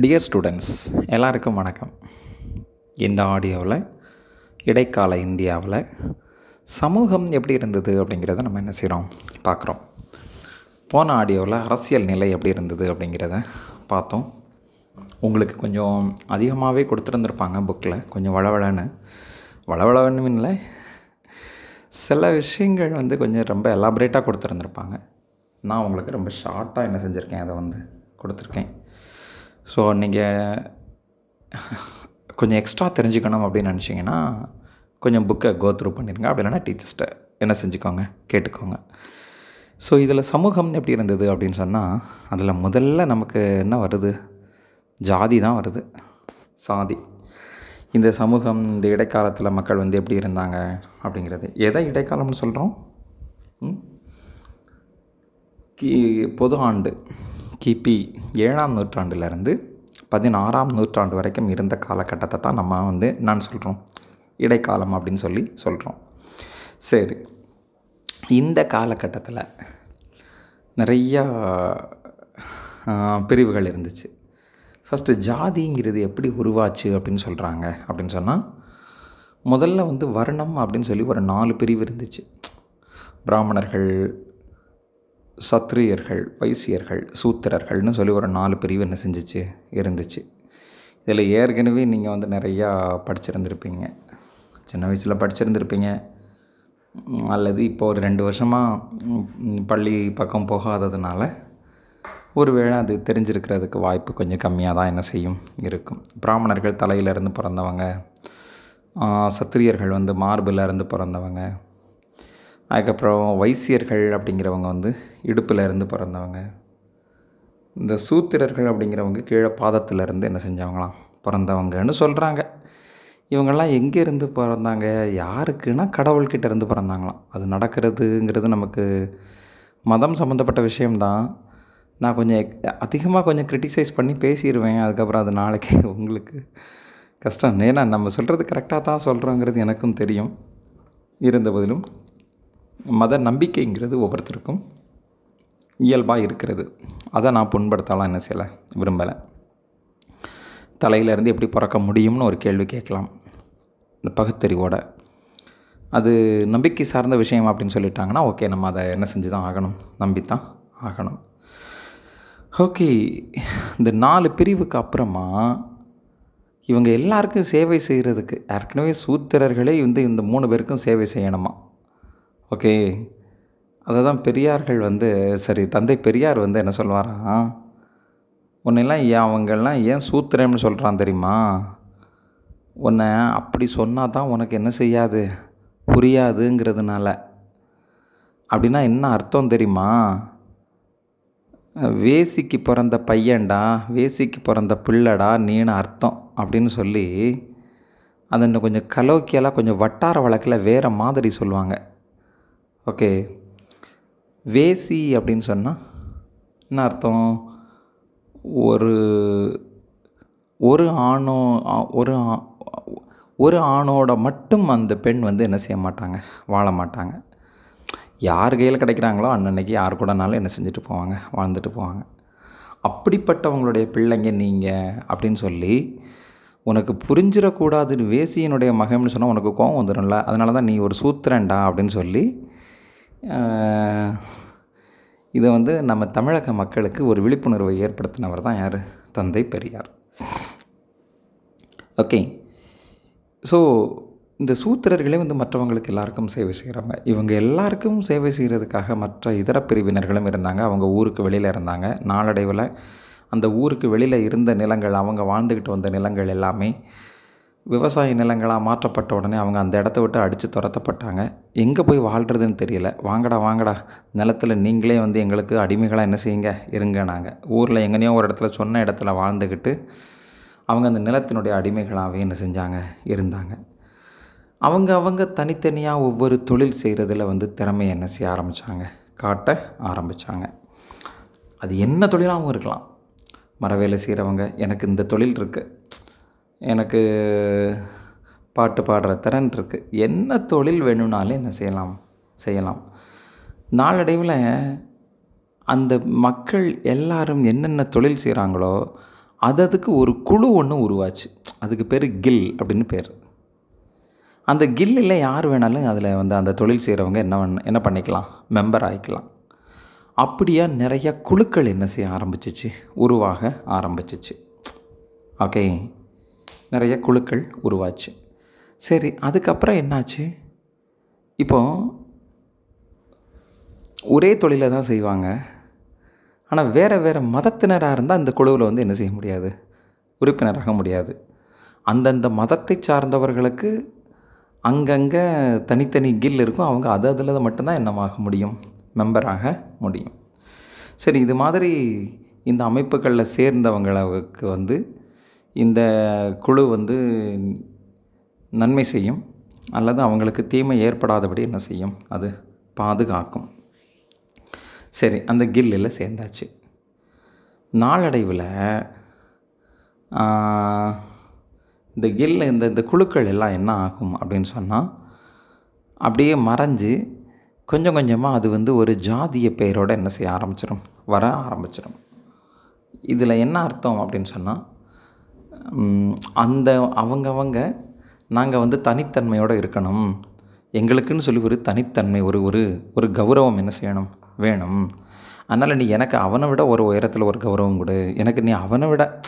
Dear students எல்லாருக்கும் வணக்கம். இந்த ஆடியோவில் இடைக்கால இந்தியாவில் சமூகம் எப்படி இருந்தது அப்படிங்கிறத நம்ம என்ன செய்கிறோம்? பார்க்குறோம். போன ஆடியோவில் அரசியல் நிலை எப்படி இருந்தது அப்படிங்கிறத பார்த்தோம். உங்களுக்கு கொஞ்சம் அதிகமாகவே கொடுத்துருந்துருப்பாங்க புக்கில் கொஞ்சம் வளவளன்னு. வளவளன்னு இல்லை சில விஷயங்கள் வந்து கொஞ்சம் ரொம்ப எலாபரேட்டாக கொடுத்துருந்துருப்பாங்க. நான் உங்களுக்கு ரொம்ப ஷார்ட்டாக என்ன செஞ்சுருக்கேன் அதை வந்து கொடுத்துருக்கேன். ஸோ நீங்கள் கொஞ்சம் எக்ஸ்ட்ரா தெரிஞ்சுக்கணும் அப்படின்னு நினச்சிங்கன்னா கொஞ்சம் புக்கை கோ த்ரூ பண்ணிடுங்க அப்படி இல்லைனா டீச்சர்ஸ்ட்டை என்ன செஞ்சுக்கோங்க கேட்டுக்கோங்க. ஸோ இதில் சமூகம் எப்படி இருந்தது அப்படின்னு சொன்னால் அதில் முதல்ல நமக்கு என்ன வருது? ஜாதி தான் வருது. சாதி. இந்த சமூகம் இந்த இடைக்காலத்தில் மக்கள் வந்து எப்படி இருந்தாங்க அப்படிங்கிறது. எதை இடைக்காலம்னு சொல்கிறோம் கி பொது ஆண்டு. கிபி ஏழாம் நூற்றாண்டுலேருந்து பதினாறாம் நூற்றாண்டு வரைக்கும் இருந்த காலகட்டத்தை தான் நம்ம வந்து நான் சொல்கிறோம் இடைக்காலம் அப்படின்னு சொல்லி சொல்கிறோம் சரி. இந்த காலகட்டத்தில் நிறையா பிரிவுகள் இருந்துச்சு. ஃபஸ்ட்டு ஜாதிங்கிறது எப்படி உருவாச்சு அப்படின்னு சொல்கிறாங்க அப்படின்னு சொன்னால் முதல்ல வந்து வர்ணம் அப்படின்னு சொல்லி ஒரு நாலு பிரிவு இருந்துச்சு. பிராமணர்கள் சத்திரியர்கள் வைசியர்கள் சூத்திரர்கள்னு சொல்லி ஒரு நாலு பிரிவு என்ன செஞ்சிச்சு? இருந்துச்சு. இதில் ஏற்கனவே நீங்கள் வந்து நிறையா படிச்சிருந்திருப்பீங்க. சின்ன வயசில் படிச்சிருந்திருப்பீங்க. அல்லது இப்போ ஒரு ரெண்டு வருஷமாக பள்ளி பக்கம் போகாததுனால ஒருவேளை அது தெரிஞ்சிருக்கிறதுக்கு வாய்ப்பு கொஞ்சம் கம்மியாக தான் என்ன செய்யும் இருக்கும். பிராமணர்கள் தலையிலேருந்து பிறந்தவங்க சத்திரியர்கள் வந்து மார்பிலிருந்து பிறந்தவங்க அதுக்கப்புறம் வைசியர்கள் அப்படிங்கிறவங்க வந்து இடுப்பில் இருந்து பிறந்தவங்க. இந்த சூத்திரர்கள் அப்படிங்கிறவங்க கீழே பாதத்திலேருந்து என்ன செஞ்சவங்களாம்? பிறந்தவங்கன்னு சொல்கிறாங்க இவங்கெல்லாம் எங்கேருந்து பிறந்தாங்க? யாருக்குன்னா கடவுள்கிட்ட இருந்து பிறந்தாங்களாம். அது நடக்கிறதுங்கிறது நமக்கு மதம் சம்மந்தப்பட்ட விஷயம்தான். நான் கொஞ்சம் அதிகமாக கொஞ்சம் க்ரிட்டிசைஸ் பண்ணி பேசிடுவேன் அதுக்கப்புறம் அது நாளைக்கு உங்களுக்கு கஷ்டம். ஏன்னா நம்ம சொல்கிறது கரெக்டாக தான் சொல்கிறோங்கிறது எனக்கும் தெரியும். இருந்த போதிலும் மத நம்பிக்கைங்கிறது ஒவ்வொருத்தருக்கும் இயல்பாக இருக்கிறது. அதை நான் புண்படுத்தலாம் என்ன செய்யலை? விரும்பலை. தலையிலேருந்து எப்படி பிறக்க முடியும்னு ஒரு கேள்வி கேட்கலாம். இந்த பகுத்தறிவோட. அது நம்பிக்கை சார்ந்த விஷயம் அப்படின்னு சொல்லிட்டாங்கன்னா ஓகே நம்ம அதை என்ன செஞ்சு தான் ஆகணும்? நம்பித்தான் ஆகணும். ஓகே இந்த நாலு பிரிவுக்கு அப்புறமா இவங்க எல்லாருக்கும் சேவை செய்கிறதுக்கு ஏற்கனவே சூத்திரர்களே வந்து இந்த மூணு பேருக்கும் சேவை செய்யணுமா? ஓகே. அதை தான் பெரியார்கள் வந்து சரி தந்தை பெரியார் வந்து என்ன சொல்லுவாராம் உன்னெல்லாம் ஏன் அவங்கெல்லாம் ஏன் சூத்திரம்னு சொல்கிறான் தெரியுமா? உன்னை அப்படி சொன்னால் தான் உனக்கு என்ன செய்யாது? புரியாதுங்கிறதுனால. அப்படின்னா என்ன அர்த்தம் தெரியுமா? வேசிக்கு பிறந்த பையன்டா வேசிக்கு பிறந்த பிள்ளடா நீனு அர்த்தம் அப்படின்னு சொல்லி அதை இன்னும் கொஞ்சம் கலோக்கியலாக கொஞ்சம் வட்டார வழக்கில் வேறு மாதிரி சொல்லுவாங்க. ஓகே. வேசி அப்படின்னு சொன்னால் என்ன அர்த்தம்? ஒரு ஒரு ஆணோ ஒரு ஒரு ஆணோட மட்டும் அந்த பெண் வந்து என்ன செய்ய மாட்டாங்க? வாழ மாட்டாங்க. யார் கையில் கிடைக்கிறாங்களோ அன்னன்னைக்கு யார் கூடனாலும் என்ன செஞ்சுட்டு போவாங்க? வாழ்ந்துட்டு போவாங்க. அப்படிப்பட்டவங்களுடைய பிள்ளைங்க நீங்கள் அப்படின்னு சொல்லி உனக்கு புரிஞ்சிடக்கூடாதுன்னு வேசியினுடைய மகம்னு சொன்னால் உனக்கு கோவம் வந்துடும்ல அதனால தான் நீ ஒரு சூத்திரன்டா அப்படின்னு சொல்லி இதை வந்து நம்ம தமிழக மக்களுக்கு ஒரு விழிப்புணர்வை ஏற்படுத்தினவர் தான் யார்? தந்தை பெரியார். ஓகே. ஸோ இந்த சூத்திரர்களே வந்து மற்றவங்களுக்கு எல்லாருக்கும் சேவை செய்கிறவங்க இவங்க எல்லாருக்கும் சேவை செய்கிறதுக்காக மற்ற இதர பிரிவினர்களும் இருந்தாங்க. அவங்க ஊருக்கு வெளியில் இருந்தாங்க. நாளடைவில் அந்த ஊருக்கு வெளியில் இருந்த நிலங்கள் அவங்க வாழ்ந்துக்கிட்டு வந்த நிலங்கள் எல்லாமே விவசாய நிலங்களாக மாற்றப்பட்ட உடனே அவங்க அந்த இடத்த விட்டு அடித்து துரத்தப்பட்டாங்க. எங்கே போய் வாழ்கிறதுன்னு தெரியல. வாங்கடா வாங்கடா. நிலத்தில் நீங்களே வந்து எங்களுக்கு அடிமைகளாக என்ன செய்யுங்க? இருங்க நாங்கள் ஊரில் எங்கேனையோ ஒரு இடத்துல சொன்ன இடத்துல வாழ்ந்துக்கிட்டு அவங்க அந்த நிலத்தினுடைய அடிமைகளாகவே என்ன செஞ்சாங்க? இருந்தாங்க. அவங்க அவங்க தனித்தனியாக ஒவ்வொரு தொழில் செய்கிறதுல வந்து திறமையை என்ன செய்ய ஆரம்பித்தாங்க காட்ட ஆரம்பித்தாங்க அது என்ன தொழிலாகவும் இருக்கலாம். மர வேலை செய்கிறவங்க எனக்கு இந்த தொழில் இருக்குது எனக்கு பாட்டு பாடுற திறன் இருக்குது என்ன தொழில் வேணும்னாலும் என்ன செய்யலாம்? செய்யலாம். நாளடைவில் அந்த மக்கள் எல்லாரும் என்னென்ன தொழில் செய்கிறாங்களோ அது அதுக்கு ஒரு குழு ஒன்று உருவாச்சு. அதுக்கு பேர் கில் அப்படின்னு பேர். அந்த கில்லில் யார் வேணாலும் அதில் வந்து அந்த தொழில் செய்கிறவங்க என்ன பண்ண என்ன பண்ணிக்கலாம்? மெம்பர் ஆகிக்கலாம் அப்படியா நிறையா குழுக்கள் என்ன செய்ய ஆரம்பிச்சிச்சு? உருவாக ஆரம்பிச்சிச்சு. ஓகே. நிறைய குழுக்கள் உருவாச்சு. சரி அதுக்கப்புறம் என்னாச்சு? இப்போ ஒரே தொழிலை தான் செய்வாங்க. ஆனால் வேறு வேறு மதத்தினராக இருந்தால் அந்த குழுவில் வந்து என்ன செய்ய முடியாது? உறுப்பினராக முடியாது. அந்தந்த மதத்தை சார்ந்தவர்களுக்கு அங்கங்கே தனித்தனி கில் இருக்கும். அவங்க அது அதில் மட்டும்தான் என்னவாக முடியும்? மெம்பராக முடியும். சரி இது மாதிரி இந்த அமைப்புகளில் சேர்ந்தவங்களுக்கு வந்து இந்த குழு வந்து நன்மை செய்யும் அல்லது அவங்களுக்கு தீமை ஏற்படாதபடி என்ன செய்யும்? அது பாதுகாக்கும். சரி அந்த கில்லில் சேர்ந்தாச்சு. நாளடைவில் இந்த கில் இந்த இந்த குழுக்கள் எல்லாம் என்ன ஆகும் அப்படின்னு சொன்னால் அப்படியே மறைஞ்சு கொஞ்சம் கொஞ்சமாக அது வந்து ஒரு ஜாதிய பெயரோடு என்ன செய்ய ஆரம்பிச்சிடும் வர ஆரம்பிச்சிடும் இதில் என்ன அர்த்தம் அப்படின்னு சொன்னால் அந்த அவங்கவங்க நாங்கள் வந்து தனித்தன்மையோடு இருக்கணும். எங்களுக்குன்னு சொல்லி ஒரு தனித்தன்மை ஒரு ஒரு ஒரு கௌரவம் என்ன செய்யணும்? வேணும். அதனால் நீ எனக்கு அவனை விட ஒரு உயரத்தில் ஒரு கௌரவம் கொடு. எனக்கு நீ அவனை விட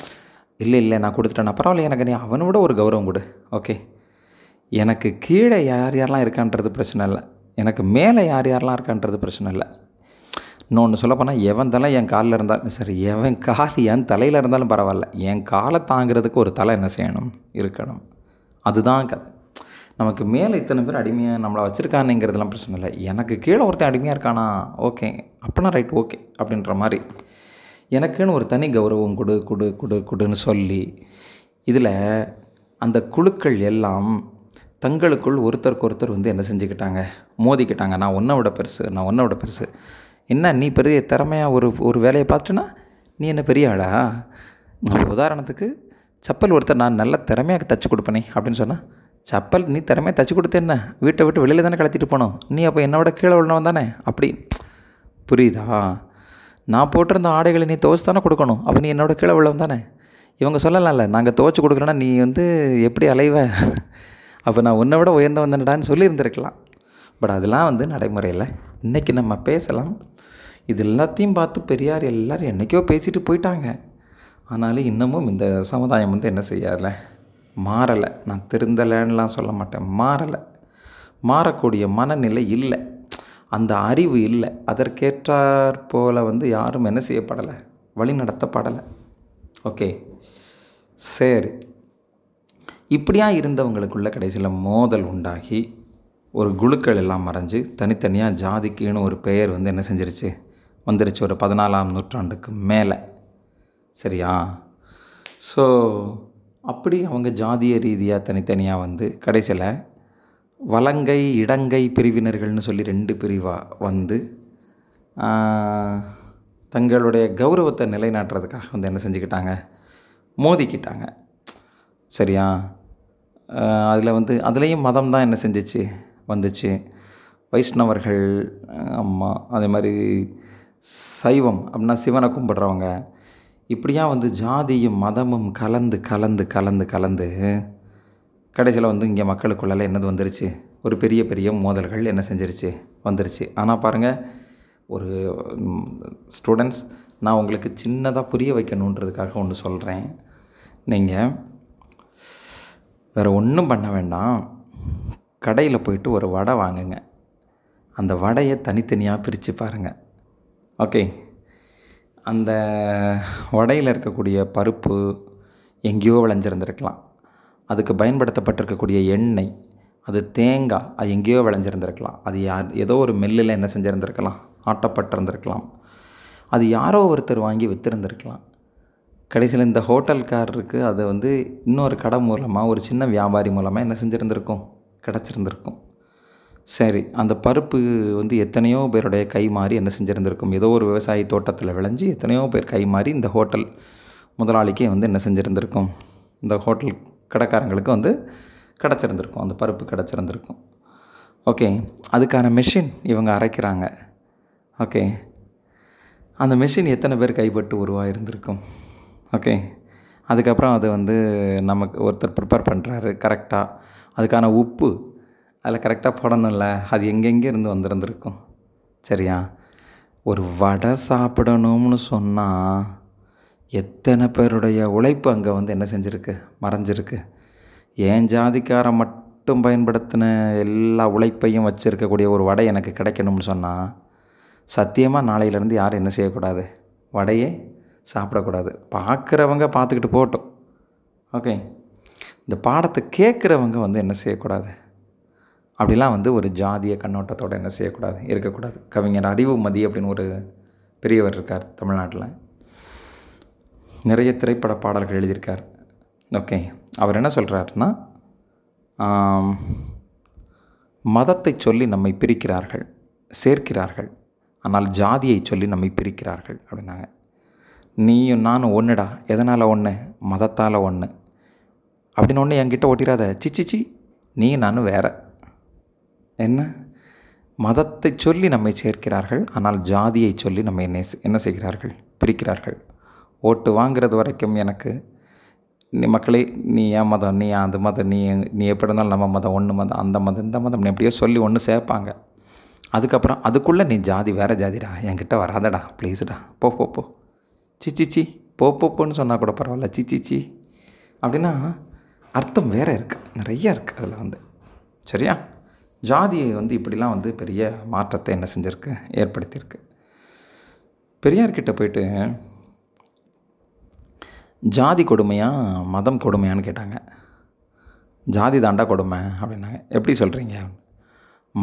இல்லை இல்லை நான் கொடுத்துட்டேன் பரவாயில்ல எனக்கு நீ அவனை விட ஒரு கௌரவம் கொடு. ஓகே? எனக்கு கீழே யார் யாரெல்லாம் இருக்கான்றது பிரச்சனை இல்லை. எனக்கு மேலே யார் யாரெல்லாம் இருக்கான்றது பிரச்சனை இல்லை. இன்னொன்று சொல்லப்போனால் எவன் தலை என் காலில் இருந்தாலும் சரி எவன் கால் என் தலையில் இருந்தாலும் பரவாயில்ல. என் காலை தாங்கிறதுக்கு ஒரு தலை என்ன செய்யணும்? இருக்கணும். அதுதான் கதை. நமக்கு மேலே இத்தனை பேர் அடிமையாக நம்மளை வச்சுருக்கானுங்கிறதுலாம் பிரச்சனை இல்லை. எனக்கு கீழே ஒருத்தன் அடிமையாக இருக்கானா? ஓகே. அப்போனா ரைட் ஓகே அப்படின்ற மாதிரி. எனக்குன்னு ஒரு தனி கௌரவம் கொடு கொடு கொடு கொடுன்னு சொல்லி இதில் அந்த குழுக்கள் எல்லாம் தங்களுக்குள் ஒருத்தருக்கு ஒருத்தர் வந்து என்ன செஞ்சுக்கிட்டாங்க? மோதிக்கிட்டாங்க. நான் ஒன்றை விட பெருசு நான் ஒன்றை விட பெருசு. என்ன நீ பெரிய திறமையாக ஒரு ஒரு வேலையை பார்த்துட்டுனா நீ என்ன பெரிய ஆளா? உதாரணத்துக்கு செப்பல் ஒருத்தர் நான் நல்ல திறமையாக தைச்சி கொடுப்பேனே அப்படின்னு சொன்னால் செப்பல் நீ திறமையாக தைச்சி கொடுத்தேன்ன வீட்டை விட்டு வெளியில் தானே கலத்திட்டு போனோம். நீ அப்போ என்னோட கீழே உள்ளவன் தானே? அப்படி புரியுதா? நான் போட்டிருந்த ஆடைகளை நீ துவச்சு தானே கொடுக்கணும். அப்போ நீ என்னோட கீழே உள்ளவன் தானே? இவங்க சொல்லலாம்ல நாங்கள் துவச்சி கொடுக்குறோன்னா நீ வந்து எப்படி அலைவ? அப்போ நான் உன்னை விட உயர்ந்த தானடான்னு சொல்லியிருந்திருக்கலாம். பட் அதெல்லாம் வந்து நடைமுறையில் இன்றைக்கி நம்ம பேசலாம் இது எல்லாத்தையும் பார்த்து பெரியார் எல்லோரும் என்றைக்கோ பேசிட்டு போயிட்டாங்க. ஆனாலும் இன்னமும் இந்த சமுதாயம் வந்து என்ன செய்யலை மாறலை. நான் திருந்தலைன்னுலாம் சொல்ல மாட்டேன். மாறலை. மாறக்கூடிய மனநிலை இல்லை. அந்த அறிவு இல்லை. அதற்கேற்றாற் போல் வந்து யாரும் என்ன செய்யப்படலை? வழி நடத்தப்படலை ஓகே. சரி. இப்படியா இருந்தவங்களுக்குள்ள கடைசியில் மோதல் உண்டாகி ஒரு குழுக்கள் எல்லாம் மறைஞ்சு தனித்தனியாக ஜாதிக்குன்னு ஒரு பெயர் வந்து என்ன செஞ்சிருச்சு? வந்துருச்சு ஒரு பதினாலாம் நூற்றாண்டுக்கு மேலே. சரியா? ஸோ அப்படி அவங்க ஜாதிய ரீதியாக தனித்தனியாக வந்து கடைசியில் வலங்கை இடங்கை பிரிவினர்கள்னு சொல்லி ரெண்டு பிரிவாக வந்து தங்களுடைய கௌரவத்தை நிலைநாட்டுறதுக்காக வந்து என்ன செஞ்சுக்கிட்டாங்க? மோதிக்கிட்டாங்க. சரியா? அதில் வந்து அதுலேயும் மதம் தான் என்ன செஞ்சிச்சு? வந்துச்சு. வைஷ்ணவர்கள் அம்மா அதே மாதிரி சைவம் அப்படின்னா சிவனை கும்பிட்றவங்க. இப்படியா வந்து ஜாதியும் மதமும் கலந்து கலந்து கலந்து கலந்து கடைசியில் வந்து இங்கே மக்களுக்குள்ளால என்னது வந்துருச்சு? ஒரு பெரிய பெரிய மோதல்கள் என்ன செஞ்சிருச்சு? வந்துருச்சு. ஆனால் பாருங்கள் ஒரு ஸ்டூடெண்ட்ஸ் நான் உங்களுக்கு சின்னதாக புரிய வைக்கணுன்றதுக்காக ஒன்று சொல்கிறேன் நீங்கள் வேறு ஒன்றும் பண்ண வேண்டாம். கடையில் போயிட்டு ஒரு வடை வாங்குங்க. அந்த வடையை தனித்தனியாக பிரித்து பாருங்கள் ஓகே. அந்த வடையில் இருக்கக்கூடிய பருப்பு எங்கேயோ விளைஞ்சிருந்துருக்கலாம். அதுக்கு பயன்படுத்தப்பட்டிருக்கக்கூடிய எண்ணெய் அது தேங்காய் அது எங்கேயோ விளைஞ்சிருந்துருக்கலாம். அது யார் ஏதோ ஒரு மில்லில் என்ன செஞ்சுருந்துருக்கலாம். ஆட்டப்பட்டிருந்துருக்கலாம். அது யாரோ ஒருத்தர் வாங்கி விற்றுருந்துருக்கலாம் கடைசியில் இந்த ஹோட்டல்காரருக்கு அதை வந்து இன்னொரு கடை மூலமாக ஒரு சின்ன வியாபாரி மூலமாக என்ன செஞ்சுருந்துருக்கும்? கிடச்சிருந்துருக்கும். சரி அந்த பருப்பு வந்து எத்தனையோ பேருடைய கை மாறி என்ன செஞ்சுருந்துருக்கும்? ஏதோ ஒரு விவசாய தோட்டத்தில் விளைஞ்சி எத்தனையோ பேர் கை மாறி இந்த ஹோட்டல் முதலாளிக்கே வந்து என்ன செஞ்சுருந்துருக்கும்? இந்த ஹோட்டல் கடைக்காரங்களுக்கு வந்து கிடச்சிருந்துருக்கும் அந்த பருப்பு கிடச்சிருந்துருக்கும். ஓகே அதுக்கான மெஷின் இவங்க அரைக்கிறாங்க. ஓகே அந்த மெஷின் எத்தனை பேர் கைப்பட்டு உருவாயிருந்திருக்கும்? ஓகே அதுக்கப்புறம் அது வந்து நமக்கு ஒருத்தர் ப்ரிப்பேர் பண்ணுறாரு கரெக்டாக அதுக்கான உப்பு அதில் கரெக்டாக போடணும்ல. அது எங்கெங்கே இருந்து வந்திருந்துருக்கும்? சரியா? ஒரு வடை சாப்பிடணும்னு சொன்னால் எத்தனை பேருடைய உழைப்பு அங்கே வந்து என்ன செஞ்சுருக்கு? மறைஞ்சிருக்கு. ஏன் ஜாதிக்காரன் மட்டும் பயன்படுத்தின எல்லா உழைப்பையும் வச்சுருக்கக்கூடிய ஒரு வடை எனக்கு கிடைக்கணும்னு சொன்னால் சத்தியமாக நாளையிலேருந்து யாரும் என்ன செய்யக்கூடாது? வடையே சாப்பிடக்கூடாது. பார்க்குறவங்க பார்த்துக்கிட்டு போகட்டும். ஓகே இந்த பாடத்தை கேட்குறவங்க வந்து என்ன செய்யக்கூடாது? அப்படிலாம் வந்து ஒரு ஜாதிய கண்ணோட்டத்தோடு என்ன செய்யக்கூடாது? இருக்கக்கூடாது. கவிஞர் அறிவுமதி அப்படின்னு ஒரு பெரியவர் இருக்கார் தமிழ்நாட்டில். நிறைய திரைப்பட பாடல்கள் எழுதியிருக்கார். ஓகே. அவர் என்ன சொல்கிறாருன்னா மதத்தை சொல்லி நம்மை பிரிக்கிறார்கள் சேர்க்கிறார்கள் ஆனால் ஜாதியை சொல்லி நம்மை பிரிக்கிறார்கள் அப்படின்னாங்க. நீயும் நானும் ஒன்றுடா எதனால் ஒன்று மதத்தால் ஒன்று அப்படின்னு ஒன்று என்கிட்ட ஒட்டிடாத சிச்சிச்சி நீ நானும் வேறு. என்ன? மதத்தை சொல்லி நம்மை சேர்க்கிறார்கள் ஆனால் ஜாதியை சொல்லி நம்மை என்ன என்ன செய்கிறார்கள்? பிரிக்கிறார்கள். ஓட்டு வாங்கிறது வரைக்கும் எனக்கு நீ மக்களே நீ ஏன் மதம்? நீ அந்த மதம்? நீ நீ எப்படி இருந்தாலும் நம்ம மதம் ஒன்று மதம் அந்த மதம் இந்த மதம் எப்படியோ சொல்லி ஒன்று சேர்ப்பாங்க. அதுக்கப்புறம் அதுக்குள்ளே நீ ஜாதி வேறு ஜாதிடா? என்கிட்ட வராதடா ப்ளீஸ்டா. போ போ போ. சிச்சிச்சி போ போன்னு சொன்னால் கூட பரவாயில்ல. சிச்சிச்சி அப்படின்னா அர்த்தம் வேறு இருக்குது நிறைய இருக்குது அதில் வந்து. சரியா? ஜாதியை வந்து இப்படிலாம் வந்து பெரிய மாற்றத்தை என்ன செஞ்சுருக்கு? ஏற்படுத்தியிருக்கு. பெரியார்கிட்ட போயிட்டு ஜாதி கொடுமையாக மதம் கொடுமையான்னு கேட்டாங்க. ஜாதி தாண்டா கொடுமை அப்படின்னாங்க. எப்படி சொல்கிறீங்க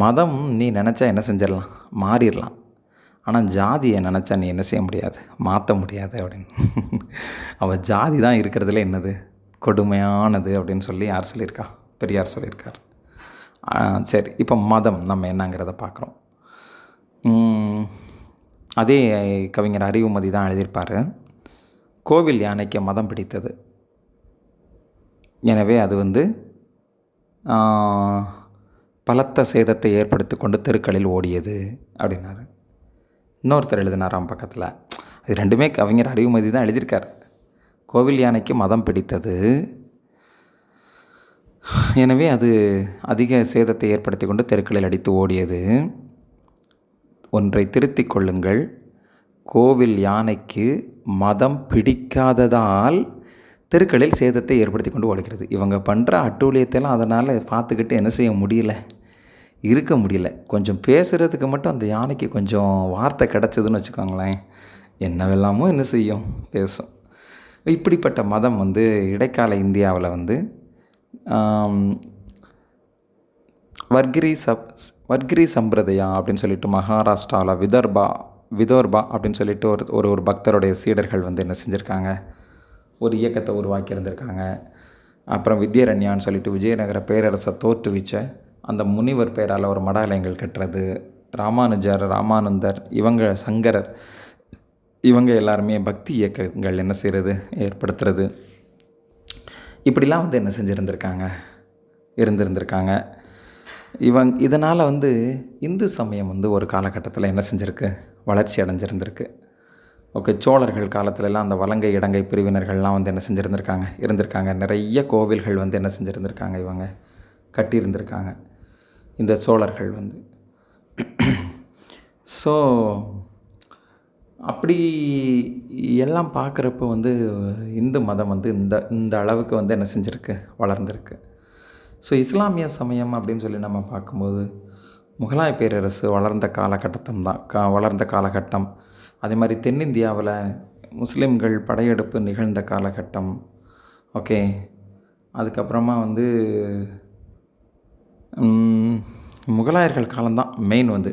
மதம் நீ நினச்சா என்ன செஞ்சிடலாம்? மாறிடலாம். ஆனால் ஜாதியை நினச்சா நீ என்ன செய்ய முடியாது? மாற்ற முடியாது அப்படின்னு. அவள் ஜாதி தான் இருக்கிறதுல என்னது? கொடுமையானது அப்படின்னு சொல்லி யார் சொல்லியிருக்கா? பெரியார் சொல்லியிருக்கார். சரி இப்போ மதம் நம்ம என்னங்கிறத பார்க்குறோம் அதே கவிஞர் அறிவுமதி தான் எழுதியிருப்பார். கோவில் யானைக்கு மதம் பிடித்தது? எனவே அது வந்து பலத்த சேதத்தை ஏற்படுத்தி கொண்டு தெருக்களில் ஓடியது அப்படின்னாரு. இன்னொருத்தர் எழுதினாராம் பக்கத்தில். இது ரெண்டுமே கவிஞர் அறிவுமதி தான் எழுதியிருக்கார். கோவில் யானைக்கு மதம் பிடித்தது எனவே அது அதிக சேதத்தை ஏற்படுத்தி கொண்டு தெருக்களில் அடித்து ஓடியது. ஒன்றை திருத்திக் கொள்ளுங்கள். கோவில் யானைக்கு மதம் பிடிக்காததால் தெருக்களில் சேதத்தை ஏற்படுத்தி கொண்டு ஓடுகிறது. இவங்க பண்ணுற அட்டூழியத்தெல்லாம் அதனால் பார்த்துக்கிட்டு என்ன செய்ய முடியல. இருக்க முடியல. கொஞ்சம் பேசுகிறதுக்கு மட்டும் அந்த யானைக்கு கொஞ்சம் வார்த்தை கிடச்சதுன்னு வச்சுக்கோங்களேன். என்னவெல்லாமோ என்ன செய்யும்? பேசும். இப்படிப்பட்ட மதம் வந்து இடைக்கால இந்தியாவில் வந்து வர்கிரி சப் வர்கிரி சம்பிரதயா அப்படின்னு சொல்லிட்டு மகாராஷ்டிராவில் விதர்பா விதோர்பா அப்படின்னு சொல்லிட்டு ஒரு ஒரு ஒரு பக்தருடைய சீடர்கள் வந்து என்ன செஞ்சுருக்காங்க? ஒரு இயக்கத்தை உருவாக்கி இருந்திருக்காங்க அப்புறம் வித்யரண்யான்னு சொல்லிட்டு விஜயநகர பேரரசை தோற்றுவிச்ச அந்த முனிவர் பேரால் ஒரு மடாலயங்கள் கட்டுறது. ராமானுஜர் ராமானந்தர் இவங்க சங்கரர் இவங்க எல்லாருமே பக்தி இயக்கங்கள் என்ன செய்கிறது ஏற்படுத்துறது. இப்படிலாம் வந்து என்ன செஞ்சுருந்துருக்காங்க? இருந்திருந்திருக்காங்க. இவங் இதனால் வந்து இந்து சமயம் வந்து ஒரு காலகட்டத்தில் என்ன செஞ்சுருக்கு? வளர்ச்சி அடைஞ்சிருந்திருக்கு. ஓகே சோழர்கள் காலத்துலலாம் அந்த வலங்கை இடங்கை பிரிவினர்கள்லாம் வந்து என்ன செஞ்சுருந்துருக்காங்க? இருந்திருக்காங்க. நிறைய கோவில்கள் வந்து என்ன செஞ்சுருந்துருக்காங்க இவங்க? கட்டியிருந்திருக்காங்க. இந்த சோழர்கள் வந்து. ஸோ அப்படி எல்லாம் பார்க்குறப்ப வந்து இந்து மதம் வந்து இந்த இந்த அளவுக்கு வந்து என்ன செஞ்சுருக்கு வளர்ந்துருக்கு. ஸோ இஸ்லாமிய சமயம் அப்படின்னு சொல்லி நம்ம பார்க்கும்போது முகலாய பேரரசு வளர்ந்த காலகட்டத்தம் தான் கா வளர்ந்த காலகட்டம். அதே மாதிரி தென்னிந்தியாவில் முஸ்லீம்கள் படையெடுப்பு நிகழ்ந்த காலகட்டம். ஓகே. அதுக்கப்புறமா வந்து முகலாயர்கள் காலம்தான் மெயின் வந்து.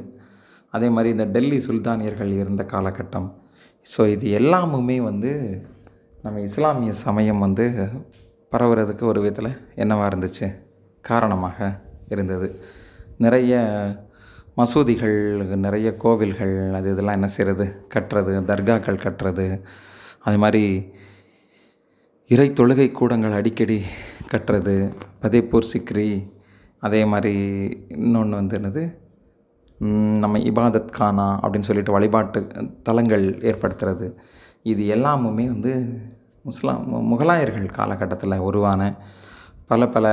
அதே மாதிரி இந்த டெல்லி சுல்தானியர்கள் இருந்த காலகட்டம். ஸோ இது எல்லாமுமே வந்து நம்ம இஸ்லாமிய சமயம் வந்து பரவுறதுக்கு ஒரு விதத்தில் என்னவாக இருந்துச்சு? காரணமாக இருந்தது. நிறைய மசூதிகள் நிறைய கோவில்கள் அது இதெல்லாம் என்ன செய்கிறது கட்டுறது தர்காக்கள் கட்டுறது. அது மாதிரி இறை தொழுகை கூடங்கள் அடிக்கடி கட்டுறது. பதேப்பூர் சிக்ரி அதே மாதிரி இன்னொன்று வந்து என்னது? நம்ம இபாதத் கானா அப்படின்னு சொல்லிட்டு வழிபாட்டு தலங்கள் ஏற்படுத்துறது. இது எல்லாமுமே வந்து முஸ்லாம் முகலாயர்கள் காலகட்டத்தில் உருவான பல பல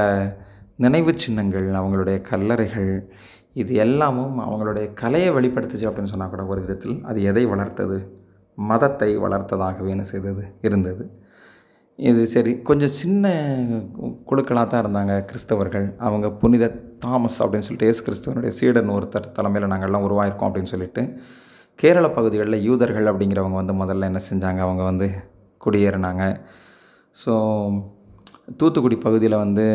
நினைவு சின்னங்கள் அவங்களுடைய கல்லறைகள். இது எல்லாமும் அவங்களுடைய கலையை வெளிப்படுத்துச்சு அப்படின்னு சொன்னால் கூட ஒரு விதத்தில் அது எதை வளர்த்தது? மதத்தை வளர்த்ததாகவே என்ன செய்தது? இருந்தது. இது சரி. கொஞ்சம் சின்ன குழுக்களாக தான் இருந்தாங்க கிறிஸ்தவர்கள். அவங்க புனித தாமஸ் அப்படின்னு சொல்லிட்டு இயேசு கிறிஸ்தவனுடைய சீடன் ஒருத்தர் தலைமையில் நாங்கள்லாம் உருவாயிருக்கோம் அப்படின்னு சொல்லிட்டு கேரள பகுதிகளில் யூதர்கள் அப்படிங்கிறவங்க வந்து முதல்ல என்ன செஞ்சாங்க? அவங்க வந்து குடியேறினாங்க. ஸோ தூத்துக்குடி பகுதியில் வந்து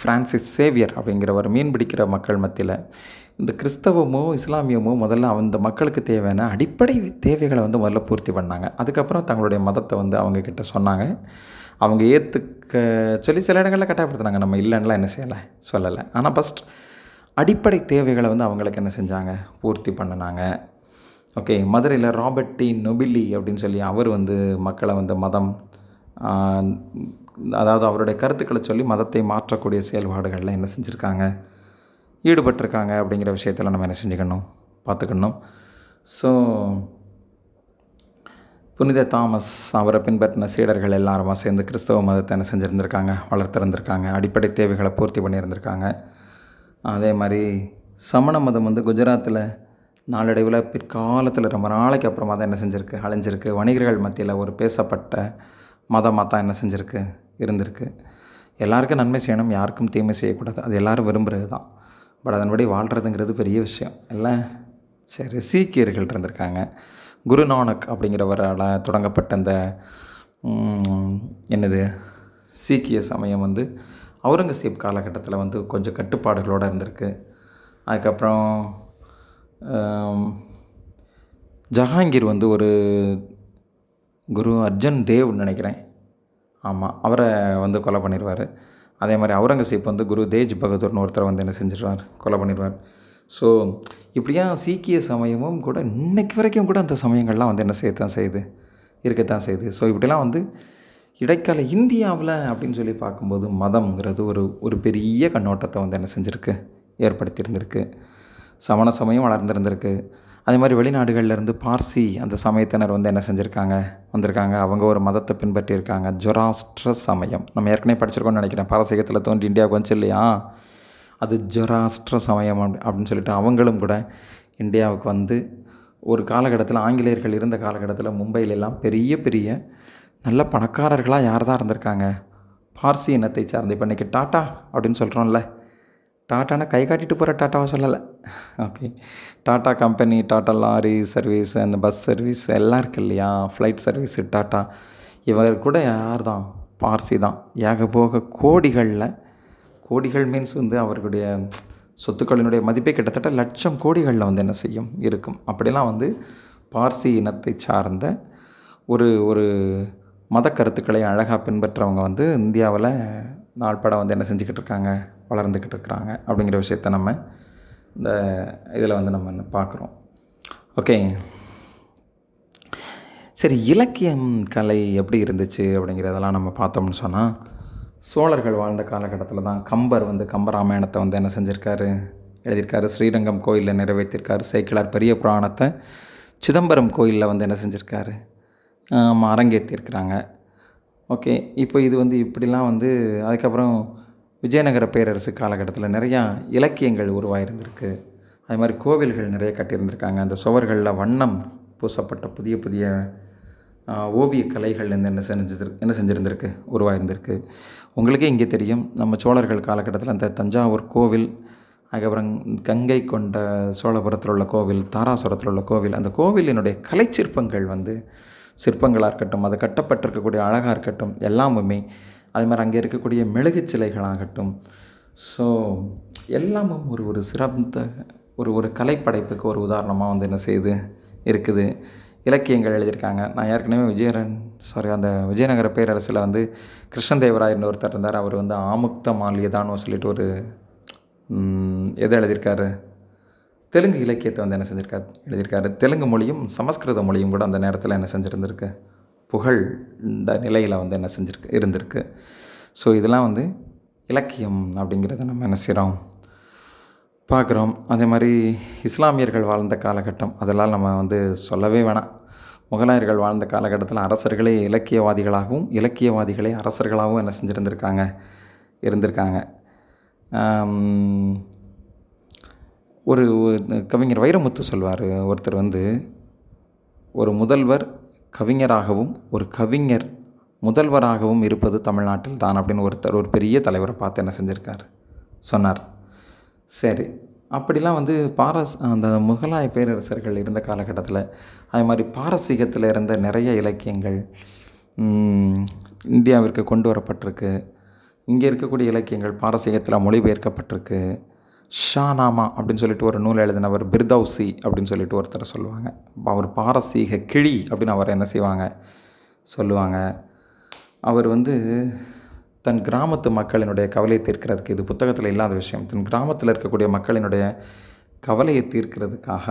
ஃப்ரான்சிஸ் சேவியர் அப்படிங்கிறவர் மீன் பிடிக்கிற மக்கள் மத்தியில் இந்த கிறிஸ்தவமோ இஸ்லாமியமோ முதல்ல அந்த மக்களுக்கு தேவையான அடிப்படை தேவைகளை வந்து முதல்ல பூர்த்தி பண்ணாங்க. அதுக்கப்புறம் தங்களுடைய மதத்தை வந்து அவங்கக்கிட்ட சொன்னாங்க. அவங்க ஏற்றுக்க சொல்லி சில இடங்களில் கட்டாயப்படுத்தினாங்க. நம்ம இல்லைன்னா என்ன செய்யலை? சொல்லலை. ஆனால் ஃபஸ்ட் அடிப்படை தேவைகளை வந்து அவங்களுக்கு என்ன செஞ்சாங்க? பூர்த்தி பண்ணினாங்க. ஓகே மதுரையில் ராபர்ட் டி. நொபிலி அப்படின்னு சொல்லி அவர் வந்து மக்களை வந்து மதம் அதாவது அவருடைய கருத்துக்களை சொல்லி மதத்தை மாற்றக்கூடிய செயல்பாடுகளில் என்ன செஞ்சுருக்காங்க? ஈடுபட்டிருக்காங்க அப்படிங்கிற விஷயத்தில் நம்ம என்ன செஞ்சுக்கணும்? பார்த்துக்கணும். ஸோ புனித தாமஸ் அவரை பின்பற்றின சீடர்கள் எல்லாருமா சேர்ந்து கிறிஸ்தவ மதத்தை என்ன செஞ்சுருந்துருக்காங்க? வளர்த்துருந்துருக்காங்க. அடிப்படை தேவைகளை பூர்த்தி பண்ணியிருந்திருக்காங்க. அதே மாதிரி சமண மதம் வந்து குஜராத்தில் நாளடைவில் பிற்காலத்தில் ரொம்ப நாளைக்கு அப்புறமா தான் என்ன செஞ்சுருக்கு? அழிஞ்சிருக்கு. வணிகர்கள் மத்தியில் ஒரு பேசப்பட்ட மதமாக தான் என்ன செஞ்சுருக்கு? இருந்திருக்கு. எல்லாருக்கும் நன்மை செய்யணும் யாருக்கும் தீமை செய்யக்கூடாது. அது எல்லாரும் விரும்புகிறது தான். பட் அதன்படி வாழ்கிறதுங்கிறது பெரிய விஷயம். இல்லை? சரி சீக்கியர்கள் இருந்திருக்காங்க. குருநானக் அப்படிங்கிறவரால் தொடங்கப்பட்ட அந்த என்னது? சீக்கிய சமயம் வந்து அவுரங்கசீப் காலகட்டத்தில் வந்து கொஞ்சம் கட்டுப்பாடுகளோடு இருந்திருக்கு. அதுக்கப்புறம் ஜஹாங்கீர் வந்து ஒரு குரு அர்ஜன் தேவ்னு நினைக்கிறேன். ஆமாம் அவரை வந்து கொலை பண்ணிடுவார் அதே மாதிரி அவுரங்கசீப் வந்து குரு தேஜ் பகதூர்னு ஒருத்தரை வந்து என்ன செஞ்சிருவார் கொலை பண்ணிடுவார் ஸோ இப்படியா சீக்கிய சமயமும் கூட இன்னைக்கு வரைக்கும் கூட அந்த சமயங்கள்லாம் வந்து என்ன செய்யத்தான் செய்யுது இருக்கத்தான் செய்யுது. ஸோ இப்படிலாம் வந்து இடைக்கால இந்தியாவில் அப்படின்னு சொல்லி பார்க்கும்போது மதம்ங்கிறது ஒரு ஒரு பெரிய கண்ணோட்டத்தை வந்து என்ன செஞ்சுருக்கு ஏற்படுத்தியிருந்திருக்கு. சமண சமயம் வளர்ந்துருந்திருக்கு. அதே மாதிரி வெளிநாடுகள்லேருந்து பார்சி அந்த சமயத்தினர் வந்து என்ன செஞ்சுருக்காங்க? வந்திருக்காங்க. அவங்க ஒரு மதத்தை பின்பற்றியிருக்காங்க. ஜொராஸ்ட்ர சமயம். நம்ம ஏற்கனவே படிச்சிருக்கோம்னு நினைக்கிறேன். பாரசீகத்தில் தோன்றி இந்தியாவுக்கு வந்துச்சு இல்லையா? அது ஜொராஸ்ட்ர சமயம் அப்படி- அப்படின்னு சொல்லிட்டு அவங்களும் கூட இந்தியாவுக்கு வந்து ஒரு காலகட்டத்தில் ஆங்கிலேயர்கள் இருந்த காலகட்டத்தில் மும்பையிலெல்லாம் பெரிய பெரிய நல்ல பணக்காரர்களாக யார் தான் இருந்திருக்காங்க? பார்சி இனத்தை சார்ந்து இப்போ இன்றைக்கி டாட்டா அப்படின்னு சொல்கிறோம்ல டாட்டானா கை காட்டிட்டு போகிற டாட்டாவை சொல்லலை. Okay Tata company Tata lorry service அந்த பஸ் சர்வீஸ் எல்லாம் இருக்கு இல்லையா? Flight service Tata. இவர் கூட யார் தான். பார்சி தான் ஏகபோக கோடிகளில் கோடிகள் மீன்ஸ் வந்து அவர்களுடைய சொத்துக்களினுடைய மதிப்பே கிட்டத்தட்ட லட்சம் கோடிகளில் வந்து என்ன செய்யும்? இருக்கும். அப்படிலாம் வந்து பார்சி இனத்தை சார்ந்த ஒரு ஒரு மத கருத்துக்களை அழகாக பின்பற்றவங்க வந்து இந்தியாவில் நாள்பட வந்து என்ன செஞ்சுக்கிட்டு இருக்காங்க? வளர்ந்துக்கிட்டு இருக்கிறாங்க அப்படிங்கிற விஷயத்த நம்ம இந்த இதில் வந்து நம்ம பார்க்குறோம். ஓகே. சரி இலக்கியம் கலை எப்படி இருந்துச்சு அப்படிங்கிறதெல்லாம் நம்ம பார்த்தோம்னு சொன்னால் சோழர்கள் வாழ்ந்த காலகட்டத்தில் தான் கம்பர் வந்து கம்பராமாயணத்தை வந்து என்ன செஞ்சுருக்காரு? எழுதியிருக்காரு. ஸ்ரீரங்கம் கோயிலில் நிறைவேற்றிருக்காரு. சேக்கிழார் பெரிய புராணத்தை சிதம்பரம் கோயிலில் வந்து என்ன செஞ்சுருக்காரு? அரங்கேற்றிருக்கிறாங்க. ஓகே இப்போ இது வந்து இப்படிலாம் வந்து அதுக்கப்புறம் விஜயநகர பேரரசு காலகட்டத்தில் நிறையா இலக்கியங்கள் உருவாயிருந்திருக்கு. அது மாதிரி கோவில்கள் நிறைய கட்டியிருந்திருக்காங்க. அந்த சுவர்களில் வண்ணம் பூசப்பட்ட புதிய புதிய ஓவிய கலைகள் வந்து என்ன செஞ்சிரு என்ன செஞ்சுருந்திருக்கு உருவாயிருந்திருக்கு. உங்களுக்கே இங்கே தெரியும் நம்ம சோழர்கள் காலகட்டத்தில் அந்த தஞ்சாவூர் கோவில் அதுக்கப்புறம் கங்கை கொண்ட சோழபுரத்தில் உள்ள கோவில் தாராசுரத்தில் உள்ள கோவில் அந்த கோவிலினுடைய கலைச்சிற்பங்கள் வந்து சிற்பங்களாக இருக்கட்டும் அது கட்டப்பட்டிருக்கக்கூடிய அழகாக இருக்கட்டும் எல்லாமுமே அதே மாதிரி அங்கே இருக்கக்கூடிய மெழுகு சிலைகளாகட்டும். ஸோ எல்லாமும் ஒரு ஒரு சிறந்த ஒரு ஒரு கலைப்படைப்புக்கு ஒரு உதாரணமாக வந்து என்ன செய்யுது இருக்குது. இலக்கியங்கள் எழுதியிருக்காங்க. நான் ஏற்கனவே விஜயரன் சாரி அந்த விஜயநகர பேரரசில் வந்து கிருஷ்ணதேவராயர்னு ஒருத்தர் இருந்தார். அவர் வந்து ஆமுக்த மாலியதானோ சொல்லிட்டு ஒரு ம், எதை எழுதியிருக்காரு? தெலுங்கு இலக்கியத்தை வந்து என்ன செஞ்சிருக்காரு எழுதியிருக்காரு. தெலுங்கு மொழியும் சமஸ்கிருத மொழியும் கூட அந்த நேரத்தில் என்ன செஞ்சுருந்துருக்கு. புகழ் இந்த நிலையில் வந்து என்ன செஞ்சுருக்கு இருந்திருக்கு. ஸோ இதெல்லாம் வந்து இலக்கியம் அப்படிங்கிறத நம்ம என்ன செய்கிறோம் பார்க்குறோம். அதே மாதிரி இஸ்லாமியர்கள் வாழ்ந்த காலகட்டம் அதெல்லாம் நம்ம வந்து சொல்லவே வேணாம். முகலாயர்கள் வாழ்ந்த காலகட்டத்தில் அரசர்களே இலக்கியவாதிகளாகவும் இலக்கியவாதிகளே அரசர்களாகவும் என்ன செஞ்சுருந்துருக்காங்க? இருந்திருக்காங்க. ஒரு ஒரு கவிஞர் வைரமுத்து சொல்வார். ஒருத்தர் வந்து ஒரு முதல்வர் கவிஞராகவும் ஒரு கவிஞர் முதல்வராகவும் இருப்பது தமிழ்நாட்டில் தான் அப்படின்னு ஒருத்தர் ஒரு பெரிய தலைவரை பார்த்து என்ன செஞ்சுருக்கார். சொன்னார். சரி அப்படிலாம் வந்து பாரஸ் அந்த முகலாய பேரரசர்கள் இருந்த காலகட்டத்தில் அதே மாதிரி பாரசீகத்தில் இருந்த நிறைய இலக்கியங்கள் இந்தியாவிற்கு கொண்டு வரப்பட்டிருக்கு. இங்கே இருக்கக்கூடிய இலக்கியங்கள் பாரசீகத்தில் மொழிபெயர்க்கப்பட்டிருக்கு. ஷானாமா அப்படின்னு சொல்லிட்டு ஒரு நூல் எழுதினவர் பிர்தௌசி அப்படின்னு சொல்லிட்டு ஒருத்தர் சொல்லுவாங்க. அவர் பாரசீக கிழி அப்படின்னு அவர் என்ன செய்வாங்க? சொல்லுவாங்க. அவர் வந்து தன் கிராமத்து மக்களினுடைய கவலையை தீர்க்கிறதுக்கு இது புத்தகத்தில் இல்லாத விஷயம் தன் கிராமத்தில் இருக்கக்கூடிய மக்களினுடைய கவலையை தீர்க்கிறதுக்காக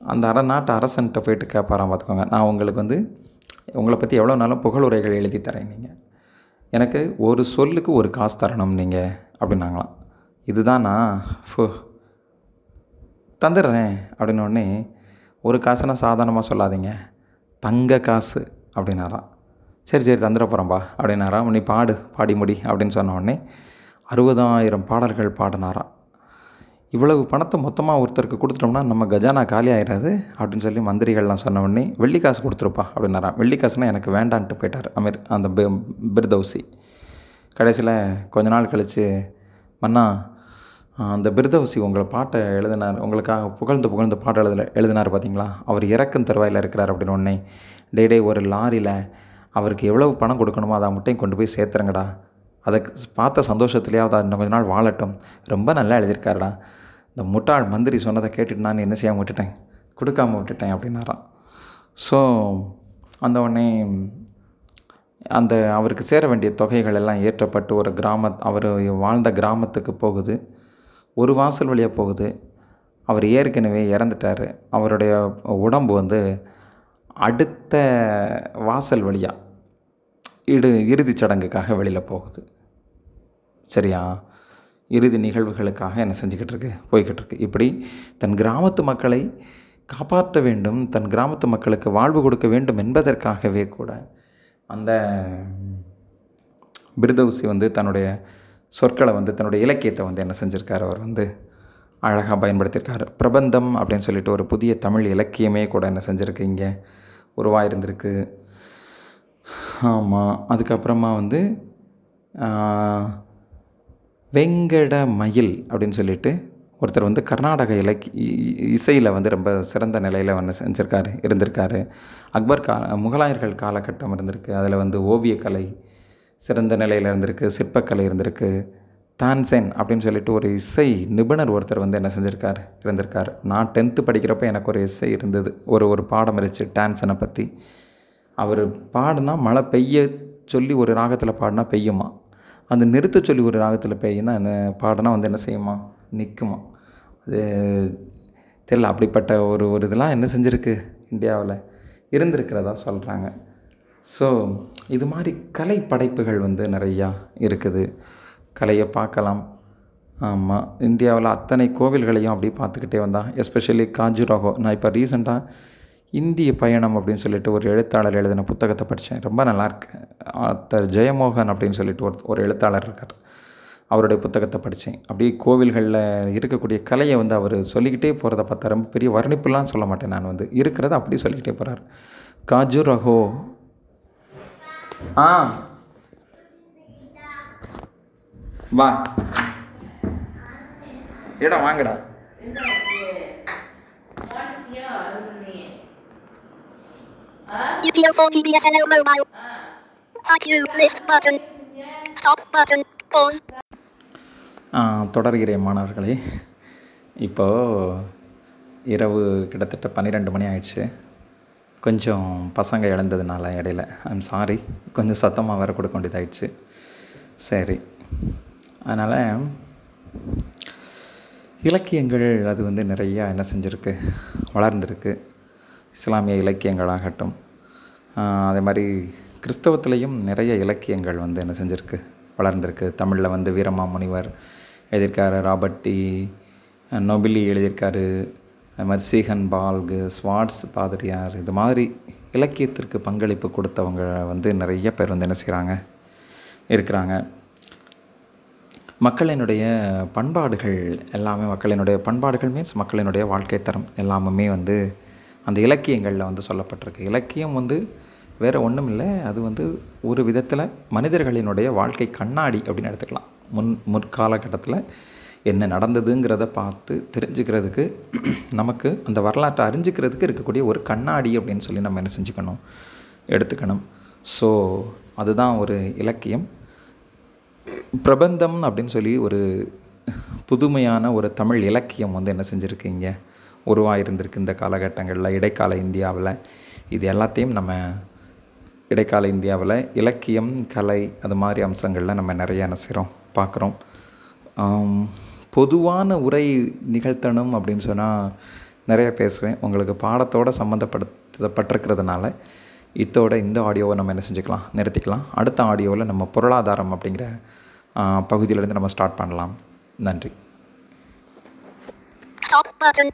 அந்த அரை நாட்டு போயிட்டு கேட்பாராம் பார்த்துக்கோங்க நான் உங்களுக்கு வந்து உங்களை பற்றி எவ்வளோ நாளும் புகழுரைகள் எழுதி தரேன் நீங்கள் எனக்கு ஒரு சொல்லுக்கு ஒரு காசு தரணும் நீங்கள் அப்படின்னாங்களாம். இதுதானா? ஃபோ. தந்துடுறேன் அப்படின்ன ஒரு காசுனா சாதாரணமாக சொல்லாதீங்க. தங்க காசு அப்படின்னாராம். சரி சரி தந்துட போகிறேன்பா அப்படின்னாராம். நீ பாடு பாடி முடி அப்படின்னு சொன்ன உடனே அறுபதாயிரம் பாடல்கள் பாடினாராம். இவ்வளவு பணத்தை மொத்தமாக ஒருத்தருக்கு கொடுத்துட்டோம்னா நம்ம கஜானா காலி ஆயிடாது அப்படின்னு சொல்லி மந்திரிகள்லாம் சொன்ன உடனே வெள்ளி காசு கொடுத்துருப்பா அப்படின்னாராம். வெள்ளி காசுனா எனக்கு வேண்டான்ட்டு போயிட்டார் அமீர் அந்த பிர்தௌசி. கடைசியில் கொஞ்ச நாள் கழித்து மன்னா அந்த பிரதவசி உங்களை பாட்டை எழுதினார் உங்களுக்காக புகழ்ந்து புகழ்ந்து பாட்டு எழுத எழுதினார் பார்த்தீங்களா? அவர் இறக்கும் தருவாயில் இருக்கிறார் அப்படின்னு உடனே டே டே ஒரு லாரியில் அவருக்கு எவ்வளவு பணம் கொடுக்கணுமோ அதை முட்டையும் கொண்டு போய் சேர்த்துருங்கடா. அதை பார்த்த சந்தோஷத்துலேயாவது இன்னும் கொஞ்ச நாள் வாழட்டும். ரொம்ப நல்லா எழுதியிருக்காருடா. இந்த முட்டாள் மந்திரி சொன்னதை கேட்டுட்டு நான் என்ன செய்யாமல் விட்டுட்டேன்? கொடுக்காம விட்டுட்டேன் அப்படின்னாராம். ஸோ அந்த உடனே அந்த அவருக்கு சேர வேண்டிய தொகைகள் எல்லாம் ஏற்றப்பட்டு ஒரு கிராம அவர் வாழ்ந்த கிராமத்துக்கு போகுது. ஒரு வாசல் வழியாக போகுது. அவர் ஏற்கனவே இறந்துட்டார். அவருடைய உடம்பு வந்து அடுத்த வாசல் வழியாக இடு இறுதிச் சடங்குக்காக வெளியில் போகுது. சரியா? இறுதி நிகழ்வுகளுக்காக என்ன செஞ்சுக்கிட்டு இருக்கு? போய்கிட்டு இருக்கு. இப்படி தன் கிராமத்து மக்களை காப்பாற்ற வேண்டும் தன் கிராமத்து மக்களுக்கு வாழ்வு கொடுக்க வேண்டும் என்பதற்காகவே கூட அந்த பிரிதவுசி வந்து தன்னுடைய சொற்களை வந்து தன்னுடைய இலக்கியத்தை வந்து என்ன செஞ்சுருக்காரு? அவர் வந்து அழகாக பயன்படுத்தியிருக்காரு. பிரபந்தம் அப்படின்னு சொல்லிட்டு ஒரு புதிய தமிழ் இலக்கியமே கூட என்ன செஞ்சுருக்கு இங்கே. உருவாயிருந்திருக்கு. ஆமாம் அதுக்கப்புறமா வந்து வெங்கட மயில் அப்படின்னு சொல்லிட்டு ஒருத்தர் வந்து கர்நாடக இலக்கி இசையில் வந்து ரொம்ப சிறந்த நிலையில் வந்து செஞ்சுருக்காரு இருந்திருக்காரு. அக்பர் கா முகலாயர்கள் காலகட்டம் இருந்திருக்கு. அதில் வந்து ஓவியக்கலை சிறந்த நிலையில் இருந்திருக்கு சிற்பக்கலை இருந்திருக்கு. தான்சென் அப்படின்னு சொல்லிட்டு ஒரு இசை நிபுணர் ஒருத்தர் வந்து என்ன செஞ்சுருக்கார் இருந்திருக்கார். நான் டென்த்து படிக்கிறப்ப எனக்கு ஒரு இசை இருந்தது. ஒரு ஒரு பாடம் இருந்துச்சு டான்சனை பற்றி அவர் பாடினா மழை பெய்ய சொல்லி ஒரு ராகத்தில் பாடினா பெய்யுமா? அந்த நிறுத்த சொல்லி ஒரு ராகத்தில் பெய்யுனா என்ன பாடினா வந்து என்ன செய்யுமா? நிற்குமா அது தெரியல. அப்படிப்பட்ட ஒரு ஒரு இதெல்லாம் என்ன செஞ்சுருக்கு? இந்தியாவில் இருந்திருக்கிறதா சொல்கிறாங்க ஸோ இது மாதிரி கலை படைப்புகள் வந்து நிறையா இருக்குது. கலையை பார்க்கலாம். ஆமாம் இந்தியாவில் அத்தனை கோவில்களையும் அப்படி பார்த்துக்கிட்டே வந்தான் எஸ்பெஷலி காஜுராகோ நான் இப்போ ரீசெண்டாக இந்திய பயணம் அப்படின்னு சொல்லிட்டு ஒரு எழுத்தாளர் எழுதின புத்தகத்தை படித்தேன் ரொம்ப நல்லாயிருக்கு ஆத்தர் ஜெயமோகன் அப்படின்னு சொல்லிட்டு ஒரு ஒரு எழுத்தாளர் இருக்கார். அவருடைய புத்தகத்தை படித்தேன் அப்படியே கோவில்களில் இருக்கக்கூடிய கலையை வந்து அவர் சொல்லிக்கிட்டே போகிறத பார்த்தா ரொம்ப பெரிய வர்ணிப்புலாம் சொல்ல மாட்டேன் நான் வந்து. இருக்கிறத அப்படி சொல்லிக்கிட்டே போகிறார் காஜுரஹோ ஆ வா ஏடா வாங்கடா UTO 4 BSNL mobile. IQ list button. Stop button. Pause. ஆ, தொடர்கிறேன் மாணவர்களே இப்போது இரவு கிட்டத்தட்ட பன்னிரெண்டு மணி ஆயிடுச்சு கொஞ்சம் பசங்க இழந்ததுனால இடையில. ஐம் சாரி கொஞ்சம் சத்தமாக வேறு கொடுக்க வேண்டியதாயிடுச்சு. சரி. அதனால் இலக்கியங்கள் அது வந்து நிறையா என்ன செஞ்சுருக்கு? வளர்ந்துருக்கு. இஸ்லாமிய இலக்கியங்களாகட்டும். அதே மாதிரி கிறிஸ்தவத்துலேயும் நிறைய இலக்கியங்கள் வந்து என்ன செஞ்சுருக்கு? வளர்ந்துருக்கு. தமிழில் வந்து வீரமாமுனிவர் எழுதியிருக்காரு ராபர்ட் டி நொபிலி எழுதியிருக்காரு அது மாதிரி சீகன் பால்கு ஸ்வாட்ஸ் பாதிரியார் இது மாதிரி இலக்கியத்திற்கு பங்களிப்பு கொடுத்தவங்க வந்து நிறைய பேர் வந்து என்ன செய்கிறாங்க இருக்கிறாங்க. மக்களினுடைய பண்பாடுகள் எல்லாமே மக்களினுடைய பண்பாடுகள் மீன்ஸ் மக்களினுடைய வாழ்க்கை தரம் எல்லாமே வந்து அந்த இலக்கியங்களில் வந்து சொல்லப்பட்டிருக்கு. இலக்கியம் வந்து வேறு ஒன்றும் இல்லை. அது வந்து ஒரு விதத்தில் மனிதர்களினுடைய வாழ்க்கை கண்ணாடி அப்படின்னு எடுத்துக்கலாம். முன் முற்காலகட்டத்தில் என்ன நடந்ததுங்கிறத பார்த்து தெரிஞ்சுக்கிறதுக்கு நமக்கு அந்த வரலாற்றை அறிஞ்சிக்கிறதுக்கு இருக்கக்கூடிய ஒரு கண்ணாடி அப்படின்னு சொல்லி நம்ம என்ன செஞ்சுக்கணும்? எடுத்துக்கணும். ஸோ அதுதான் ஒரு இலக்கியம். பிரபந்தம் அப்படின்னு சொல்லி ஒரு புதுமையான ஒரு தமிழ் இலக்கியம் வந்து என்ன செஞ்சுருக்கீங்க? உருவாயிருந்திருக்கு இந்த காலகட்டங்களில் இடைக்கால இந்தியாவில். இது எல்லாத்தையும் நம்ம இடைக்கால இந்தியாவில் இலக்கியம் கலை அது மாதிரி அம்சங்களில் நம்ம நிறைய என்ன செய்கிறோம் பார்க்குறோம். பொதுவான உரை நிகழ்த்தணும் அப்படின்னு சொன்னால் நிறைய பேசுவேன். உங்களுக்கு பாடத்தோட சம்மந்தப்படுத்தப்பட்டிருக்கிறதுனால இத்தோட இந்த ஆடியோவை நம்ம என்ன செஞ்சுக்கலாம் நிறுத்திக்கலாம். அடுத்த ஆடியோவில் நம்ம பொருளாதாரம் அப்படிங்கிற பகுதியிலேருந்து நம்ம ஸ்டார்ட் பண்ணலாம். நன்றி. Stop button.